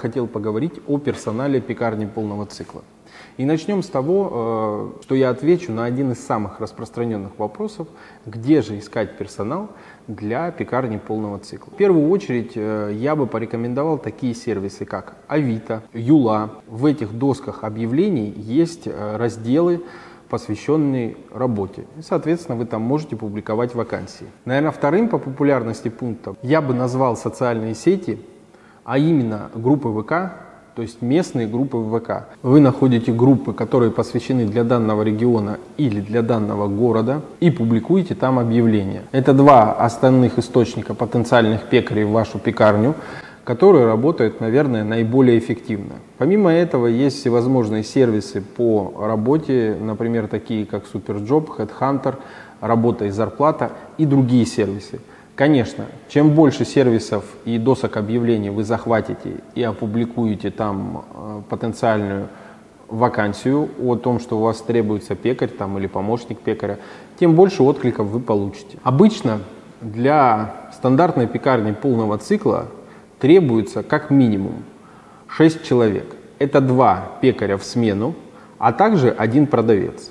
хотел поговорить о персонале пекарни полного цикла. И начнем с того, э, что я отвечу на один из самых распространенных вопросов, где же искать персонал для пекарни полного цикла. В первую очередь э, я бы порекомендовал такие сервисы, как Авито, Юла. В этих досках объявлений есть э, разделы, посвященные работе. И, соответственно, вы там можете публиковать вакансии. Наверное, вторым по популярности пунктом я бы назвал социальные сети, а именно группы ВК, то есть местные группы ВК. Вы находите группы, которые посвящены для данного региона или для данного города и публикуете там объявления. Это два основных источника потенциальных пекарей в вашу пекарню которые работают, наверное, наиболее эффективно. Помимо этого есть всевозможные сервисы по работе, например, такие как Superjob, Headhunter, работа и зарплата и другие сервисы. Конечно, чем больше сервисов и досок объявлений вы захватите и опубликуете там э, потенциальную вакансию о том, что у вас требуется пекарь там, или помощник пекаря, тем больше откликов вы получите. Обычно для стандартной пекарни полного цикла требуется как минимум 6 человек. Это два пекаря в смену, а также один продавец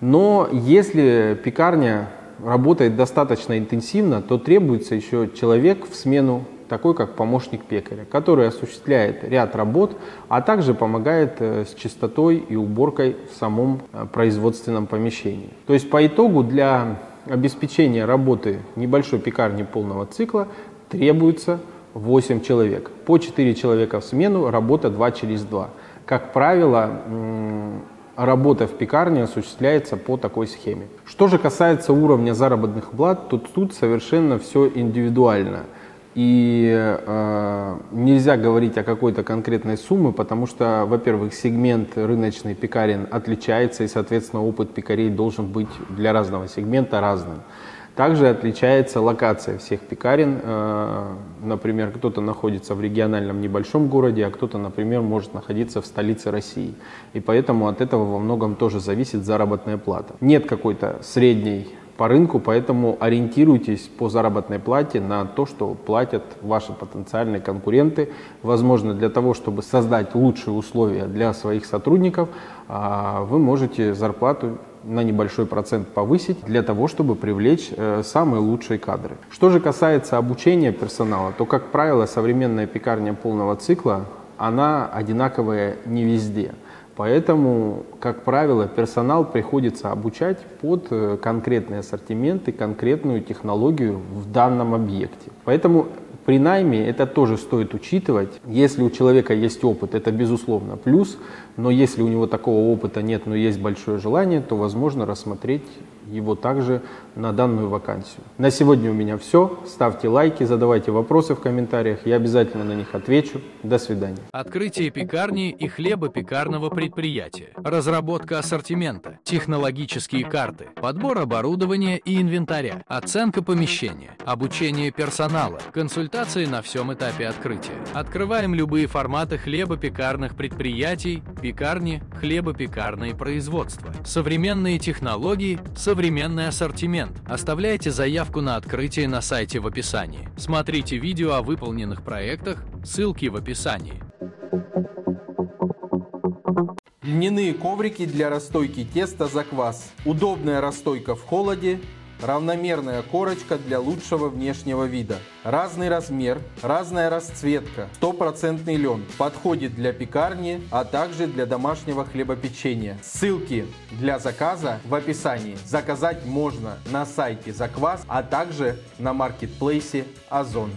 Но если пекарня работает достаточно интенсивно, то требуется еще человек в смену, такой как помощник пекаря, который осуществляет ряд работ, а также помогает э, с чистотой и уборкой в самом э, производственном помещении. То есть по итогу для обеспечения работы небольшой пекарни полного цикла требуется 8 человек. По 4 человека в смену, работа 2 через 2. Как правило, работа в пекарне осуществляется по такой схеме. Что же касается уровня заработных плат, то тут совершенно все индивидуально. И э, нельзя говорить о какой-то конкретной сумме, потому что, во-первых, сегмент рыночный пекарен отличается, и, соответственно, опыт пекарей должен быть для разного сегмента разным. Также отличается локация всех пекарен. Э, например, кто-то находится в региональном небольшом городе, а кто-то, например, может находиться в столице России. И поэтому от этого во многом тоже зависит заработная плата. Нет какой-то средней по рынку, поэтому ориентируйтесь по заработной плате на то, что платят ваши потенциальные конкуренты. Возможно, для того, чтобы создать лучшие условия для своих сотрудников, а, вы можете зарплату на небольшой процент повысить для того, чтобы привлечь э, самые лучшие кадры. Что же касается обучения персонала, то, как правило, современная пекарня полного цикла, она одинаковая не везде. Поэтому, как правило, персонал приходится обучать под э, конкретный ассортимент и конкретную технологию в данном объекте. Поэтому при найме это тоже стоит учитывать. Если у человека есть опыт, это безусловно плюс, но если у него такого опыта нет, но есть большое желание, то возможно рассмотреть его также на данную вакансию. На сегодня у меня все. Ставьте лайки, задавайте вопросы в комментариях, я обязательно на них отвечу. До свидания. Открытие пекарни и хлебопекарного предприятия, разработка ассортимента, технологические карты, подбор оборудования и инвентаря, оценка помещения, обучение персонала, консультации на всем этапе открытия. Открываем любые форматы хлебопекарных предприятий, пекарни, хлебопекарные производства, современные технологии, современный ассортимент. Оставляйте заявку на открытие на сайте в описании. Смотрите видео о выполненных проектах, ссылки в описании. Льняные коврики для расстойки теста за квас. Удобная расстойка в холоде Равномерная корочка для лучшего внешнего вида. Разный размер, разная расцветка, стопроцентный лен. Подходит для пекарни, а также для домашнего хлебопечения. Ссылки для заказа в описании. Заказать можно на сайте Заквас, а также на маркетплейсе Озон.